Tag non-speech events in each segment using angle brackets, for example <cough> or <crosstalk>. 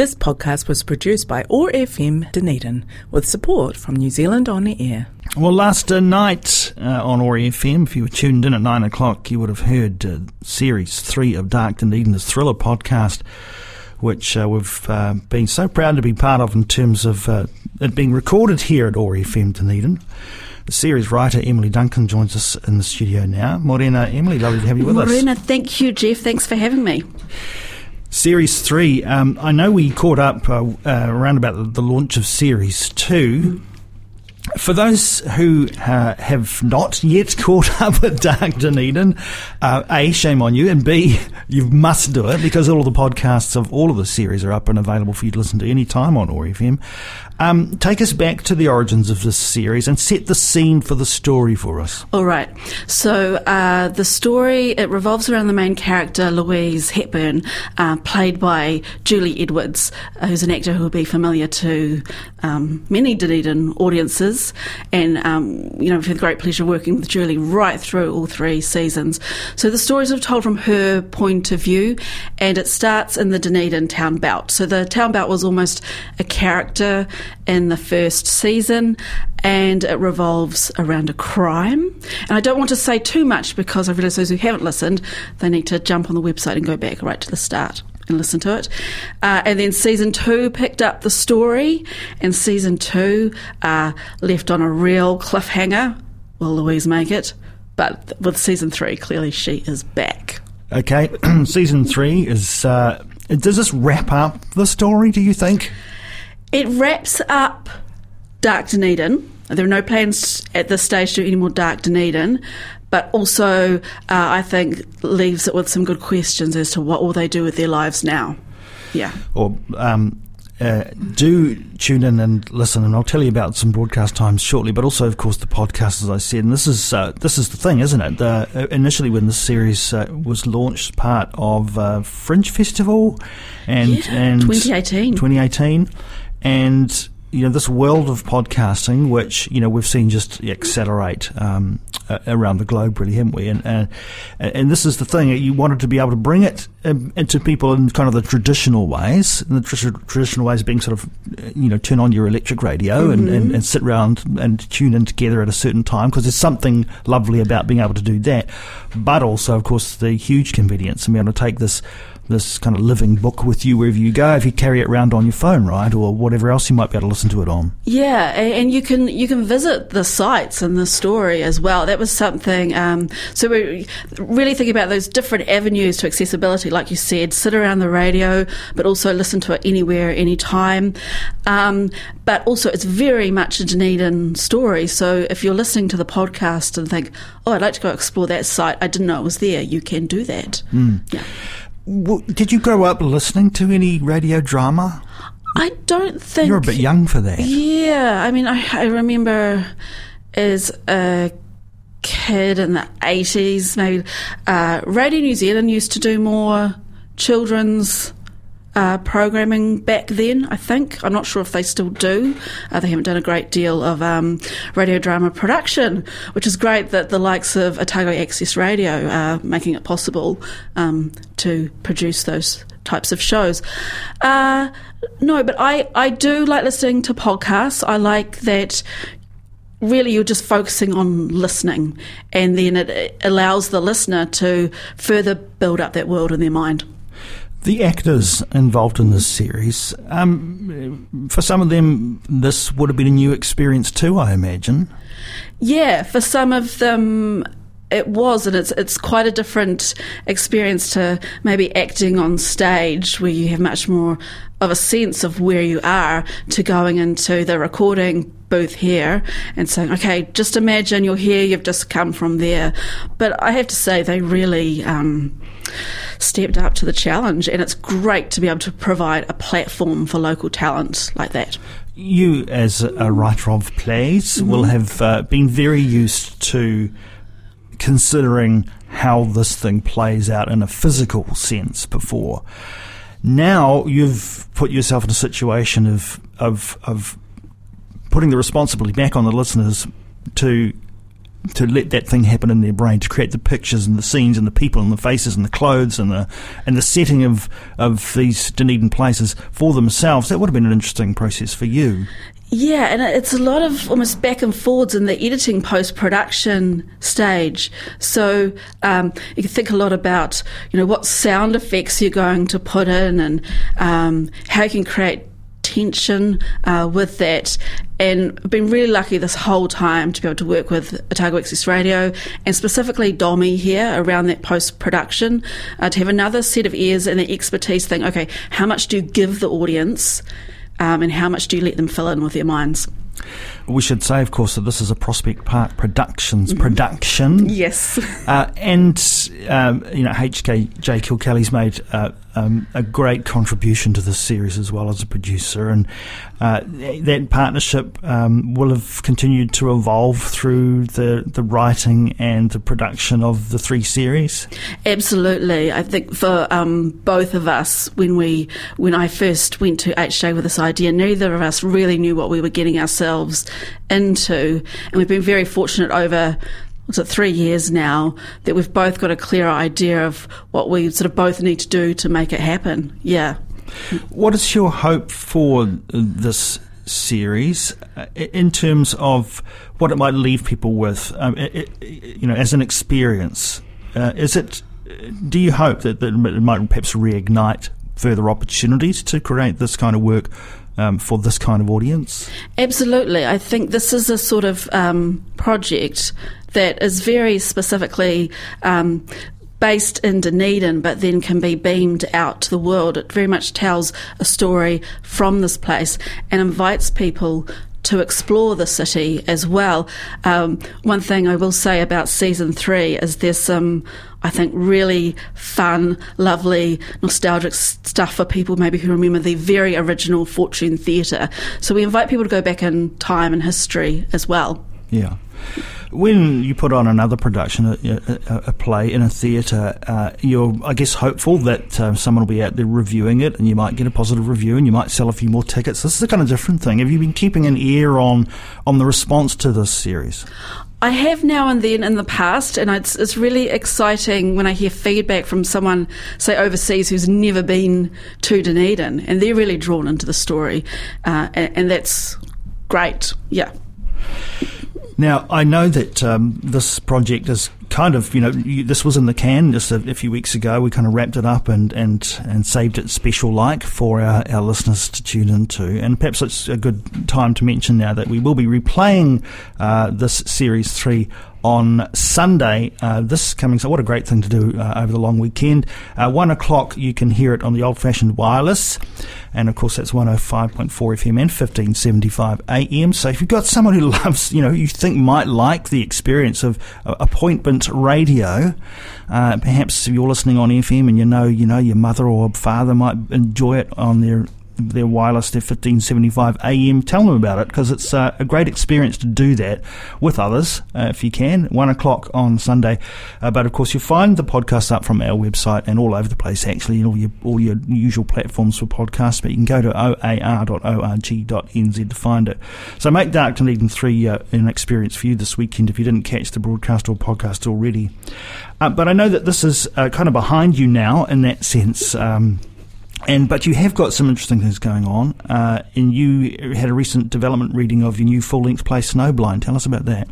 This podcast was produced by OAR FM Dunedin with support from New Zealand On the Air. Well, last uh, night uh, on OAR FM, if you were tuned in at 9 o'clock, you would have heard uh, Series 3 of Dark Dunedin's Thriller podcast, which uh, we've uh, been so proud to be part of in terms of uh, it being recorded here at OAR FM Dunedin. The series writer Emily Duncan joins us in the studio now. Morena, Emily, lovely to have you with Morena, us. Morena, thank you, Jeff. Thanks for having me. Series 3, um, I know we caught up uh, uh, around about the, launch of Series 2. For those who uh, have not yet <laughs> caught up with Dark Dunedin, uh, A, shame on you, and B, you must do it because all of the podcasts of all of the series are up and available for you to listen to any time on OAR FM. Um, take us back to the origins of this series and set the scene for the story for us. All right. So uh, the story it revolves around the main character Louise Hepburn, uh, played by Julie Edwards, uh, who's an actor who will be familiar to um, many Dunedin audiences, and um, you know we've had the great pleasure working with Julie right through all three seasons. So the stories are told from her point of view, and it starts in the Dunedin town belt. So the town belt was almost a character in the first season, and it revolves around a crime. And I don't want to say too much because I realise those who haven't listened, they need to jump on the website and go back right to the start and listen to it. Uh, and then season two picked up the story, and season two uh, left on a real cliffhanger. Will Louise make it? But with season three, clearly she is back. Okay, <clears throat> season three is. Uh, does this wrap up the story? Do you think? It wraps up Dark Dunedin. There are no plans at this stage to do any more Dark Dunedin, but also uh, I think leaves it with some good questions as to what will they do with their lives now. Yeah. Or um, uh, do tune in and listen, and I'll tell you about some broadcast times shortly. But also, of course, the podcast, as I said, and this is uh, this is the thing, isn't it? Uh, initially, when this series uh, was launched, part of uh, Fringe Festival, and yeah, and 2018, 2018, and you know this world of podcasting, which you know we've seen just accelerate um, around the globe, really, haven't we? And, and and this is the thing you wanted to be able to bring it um, into people in kind of the traditional ways, and the tr- traditional ways being sort of you know turn on your electric radio mm-hmm. and, and, and, sit around and tune in together at a certain time because there's something lovely about being able to do that, but also of course the huge convenience and being able to take this this kind of living book with you wherever you go if you carry it around on your phone, right, or whatever else you might be able to listen to it on. Yeah, and you can you can visit the sites and the story as well. That was something. Um, so we really think about those different avenues to accessibility, like you said, sit around the radio, but also listen to it anywhere, anytime. Um, but also, it's very much a Dunedin story. So if you're listening to the podcast and think, "Oh, I'd like to go explore that site," I didn't know it was there. You can do that. Mm. Yeah. Did you grow up listening to any radio drama? I don't think you're a bit young for that. Yeah, I mean, I, I remember as a kid in the eighties, maybe uh, Radio New Zealand used to do more children's uh, programming back then, I think. I'm not sure if they still do. Uh, they haven't done a great deal of um, radio drama production, which is great that the likes of Otago Access Radio are making it possible um, to produce those types of shows. Uh, no, but I, I do like listening to podcasts. I like that really you're just focusing on listening and then it allows the listener to further build up that world in their mind. The actors involved in this series, um, for some of them, this would have been a new experience too, I imagine. Yeah, for some of them, it was, and it's it's quite a different experience to maybe acting on stage, where you have much more of a sense of where you are, to going into the recording booth here and saying, "Okay, just imagine you're here. You've just come from there." But I have to say, they really. Um, stepped up to the challenge, and it's great to be able to provide a platform for local talent like that. You, as a writer of plays, mm-hmm. will have uh, been very used to considering how this thing plays out in a physical sense before. Now you've put yourself in a situation of of of putting the responsibility back on the listeners to to let that thing happen in their brain to create the pictures and the scenes and the people and the faces and the clothes and the and the setting of of these Dunedin places for themselves. That would have been an interesting process for you. Yeah, and it's a lot of almost back and forwards in the editing post production stage. So um, you can think a lot about you know what sound effects you're going to put in and um, how you can create tension uh, with that. And been really lucky this whole time to be able to work with Otago Access Radio and specifically Domi here around that post production uh, to have another set of ears and the expertise thing. Okay, how much do you give the audience? um, and how much do you let them fill in with their minds? We should say, of course, that this is a Prospect Park Productions mm-hmm. production. Yes. Uh, and, um, you know, HK J. Kilkelly's made uh, um, a great contribution to this series as well as a producer. And uh, that partnership um, will have continued to evolve through the, the writing and the production of the three series. Absolutely, I think for um, both of us, when we when I first went to HJ with this idea, neither of us really knew what we were getting ourselves into, and we've been very fortunate over what's it, three years now, that we've both got a clear idea of what we sort of both need to do to make it happen. Yeah. What is your hope for this series uh, in terms of what it might leave people with, um, it, it, you know, as an experience? Uh, is it? Do you hope that, that it might perhaps reignite further opportunities to create this kind of work um, for this kind of audience? Absolutely. I think this is a sort of um, project that is very specifically um, based in Dunedin, but then can be beamed out to the world. It very much tells a story from this place and invites people to explore the city as well. Um, one thing I will say about season three is there's some, I think, really fun, lovely, nostalgic stuff for people maybe who remember the very original Fortune Theatre. So we invite people to go back in time and history as well. Yeah. When you put on another production, a, a, a play in a theatre, uh, you're, I guess, hopeful that um, someone will be out there reviewing it and you might get a positive review and you might sell a few more tickets. This is a kind of different thing. Have you been keeping an ear on, on the response to this series? I have now and then in the past, and it's, it's really exciting when I hear feedback from someone, say overseas, who's never been to Dunedin, and they're really drawn into the story, uh, and, and that's great. Yeah. Now, I know that um, this project is kind of, you know, you, this was in the can just a, a, few weeks ago. We kind of wrapped it up and, and, and saved it special like for our, our listeners to tune into. And perhaps it's a good time to mention now that we will be replaying uh, this series three on Sunday. Uh, this coming, so what a great thing to do uh, over the long weekend. Uh, one o'clock, you can hear it on the old fashioned wireless. And of course, that's 105.4 FM and 1575 AM. So if you've got someone who <laughs> loves, you know, you think might like the experience of appointment radio, uh, perhaps you're listening on FM and you know, you know, your mother or father might enjoy it on their their wireless, their 1575 AM. Tell them about it because it's uh, a great experience to do that with others uh, if you can. One o'clock on Sunday. Uh, but of course, you'll find the podcast up from our website and all over the place actually, all your all your usual platforms for podcasts. But you can go to oar.org.nz to find it. So make Dark Dunedin 3 uh, an experience for you this weekend if you didn't catch the broadcast or podcast already. Uh, but I know that this is uh, kind of behind you now in that sense. Um, and but you have got some interesting things going on, uh, and you had a recent development reading of your new full-length play Snowblind. Tell us about that.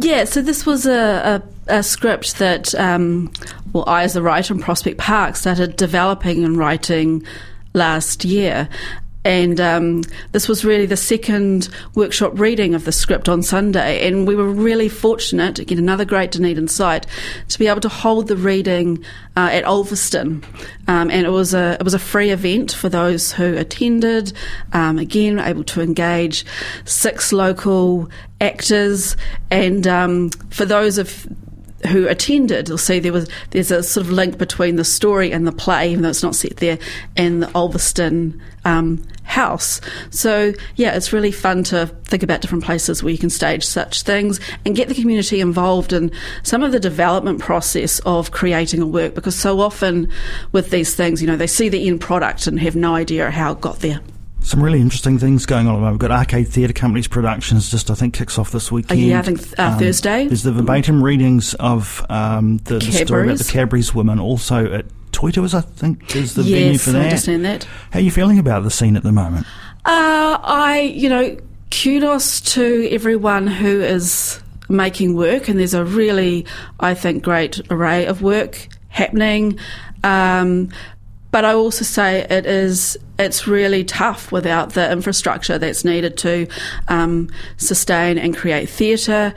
Yeah, so this was a, a, a script that, um, well, I as a writer in Prospect Park started developing and writing last year. And um, this was really the second workshop reading of the script on Sunday. And we were really fortunate, again, another great Dunedin site, to be able to hold the reading uh, at Olveston. Um, and it was, a, it was a free event for those who attended. Um, again, able to engage six local actors. And um, for those of who attended will see there was there's a sort of link between the story and the play, even though it's not set there, and the Olveston um, house. So yeah, it's really fun to think about different places where you can stage such things and get the community involved in some of the development process of creating a work. Because so often with these things, you know, they see the end product and have no idea how it got there. Some really interesting things going on. We've got Arcade Theatre Company's productions just, I think, kicks off this weekend. Oh, yeah, I think uh, um, Thursday. There's the verbatim readings of um, the, the, story about the Cadbury's women also at Toitū, I think, is the yes, venue for that. I understand that. How are you feeling about the scene at the moment? Uh, I, you know, kudos to everyone who is making work, and there's a really, I think, great array of work happening. Um, but I also say it is it's really tough without the infrastructure that's needed to um, sustain and create theatre.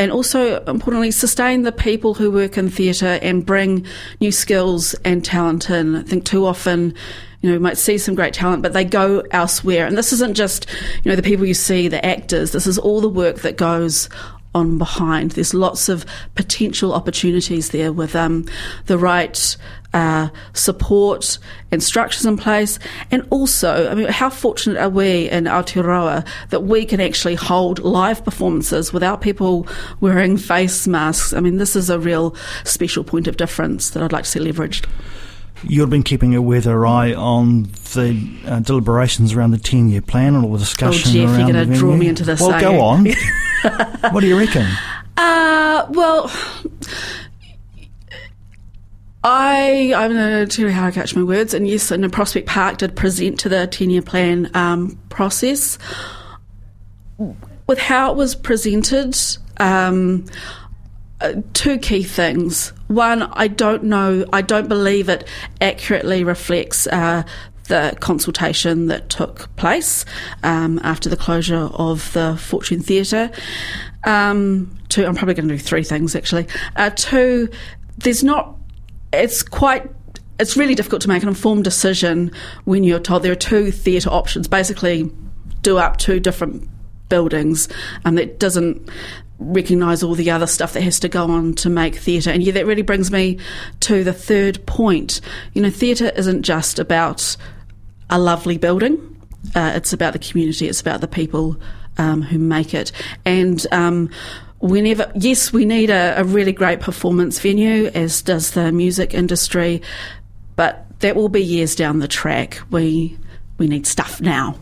And also, importantly, sustain the people who work in theatre and bring new skills and talent in. I think too often, you know, we might see some great talent, but they go elsewhere. And this isn't just, you know, the people you see, the actors. This is all the work that goes on behind. There's lots of potential opportunities there with um, the right uh, support and structures in place. And also, I mean, how fortunate are we in Aotearoa that we can actually hold live performances without people wearing face masks? I mean, this is a real special point of difference that I'd like to see leveraged. You've been keeping a weather eye on the uh, deliberations around the 10 year plan and all the discussion oh, Jeff, around you're going to draw me into this. Well, go on. <laughs> <laughs> what do you reckon? Uh, well, I I'm going to tell you how I catch my words. And yes, in Prospect Park did present to the ten year plan um, process. With how it was presented, um, uh, two key things. One, I don't know, I don't believe it accurately reflects uh, the consultation that took place um, after the closure of the Fortune Theatre. Um, two, I'm probably going to do three things actually. Uh, two, there's not it's quite it's really difficult to make an informed decision when you're told there are two theatre options. Basically, do up two different buildings, and that doesn't recognise all the other stuff that has to go on to make theatre. And yeah, that really brings me to the third point. You know, theatre isn't just about a lovely building. Uh, it's about the community. It's about the people um, who make it. And um, whenever, yes, we need a, a really great performance venue, as does the music industry, but that will be years down the track. We we need stuff now.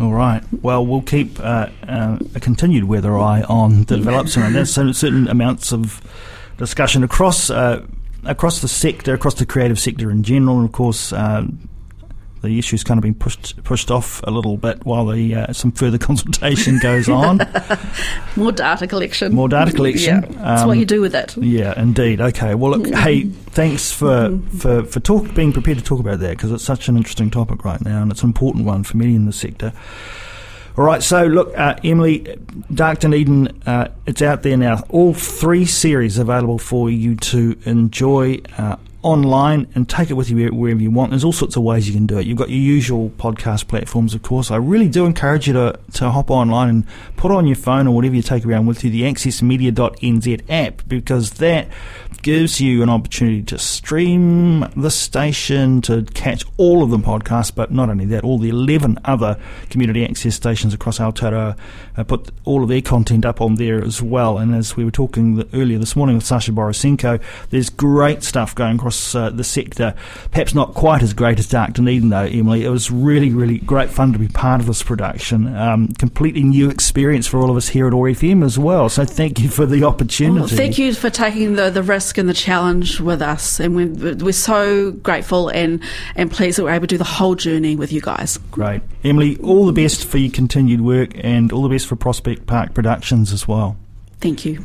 All right. Well, we'll keep uh, uh, a continued weather eye on the developments, and there's certain amounts of discussion across uh, across the sector, across the creative sector in general, and of course. The issue's kind of been pushed pushed off a little bit while the uh, some further <laughs> consultation goes <laughs> on. More data collection. More data collection. Yeah, that's um, what you do with it. Yeah, indeed. Okay. Well, look. hey, thanks for for for talk, being prepared to talk about that because it's such an interesting topic right now, and it's an important one for many in the sector. All right, so look, uh, Emily, Dark Dunedin, uh, it's out there now. All three series available for you to enjoy. Uh, online and take it with you wherever you want. There's all sorts of ways you can do it. You've got your usual podcast platforms, of course. I really do encourage you to, to hop online and put on your phone or whatever you take around with you the accessmedia.nz app because that gives you an opportunity to stream the station, to catch all of the podcasts, but not only that, all the 11 other community access stations across Aotearoa uh, put all of their content up on there as well. And as we were talking earlier this morning with Sasha Borissenko, there's great stuff going across uh, the sector. Perhaps not quite as great as Dark Dunedin, though, Emily. It was really, really great fun to be part of this production. Um, completely new experience for all of us here at OAR FM as well. So thank you for the opportunity. Well, thank you for taking the, the risk risk and the challenge with us, and we're, we're so grateful and, and pleased that we're able to do the whole journey with you guys. Great. Emily, all the best for your continued work and all the best for Prospect Park Productions as well. Thank you.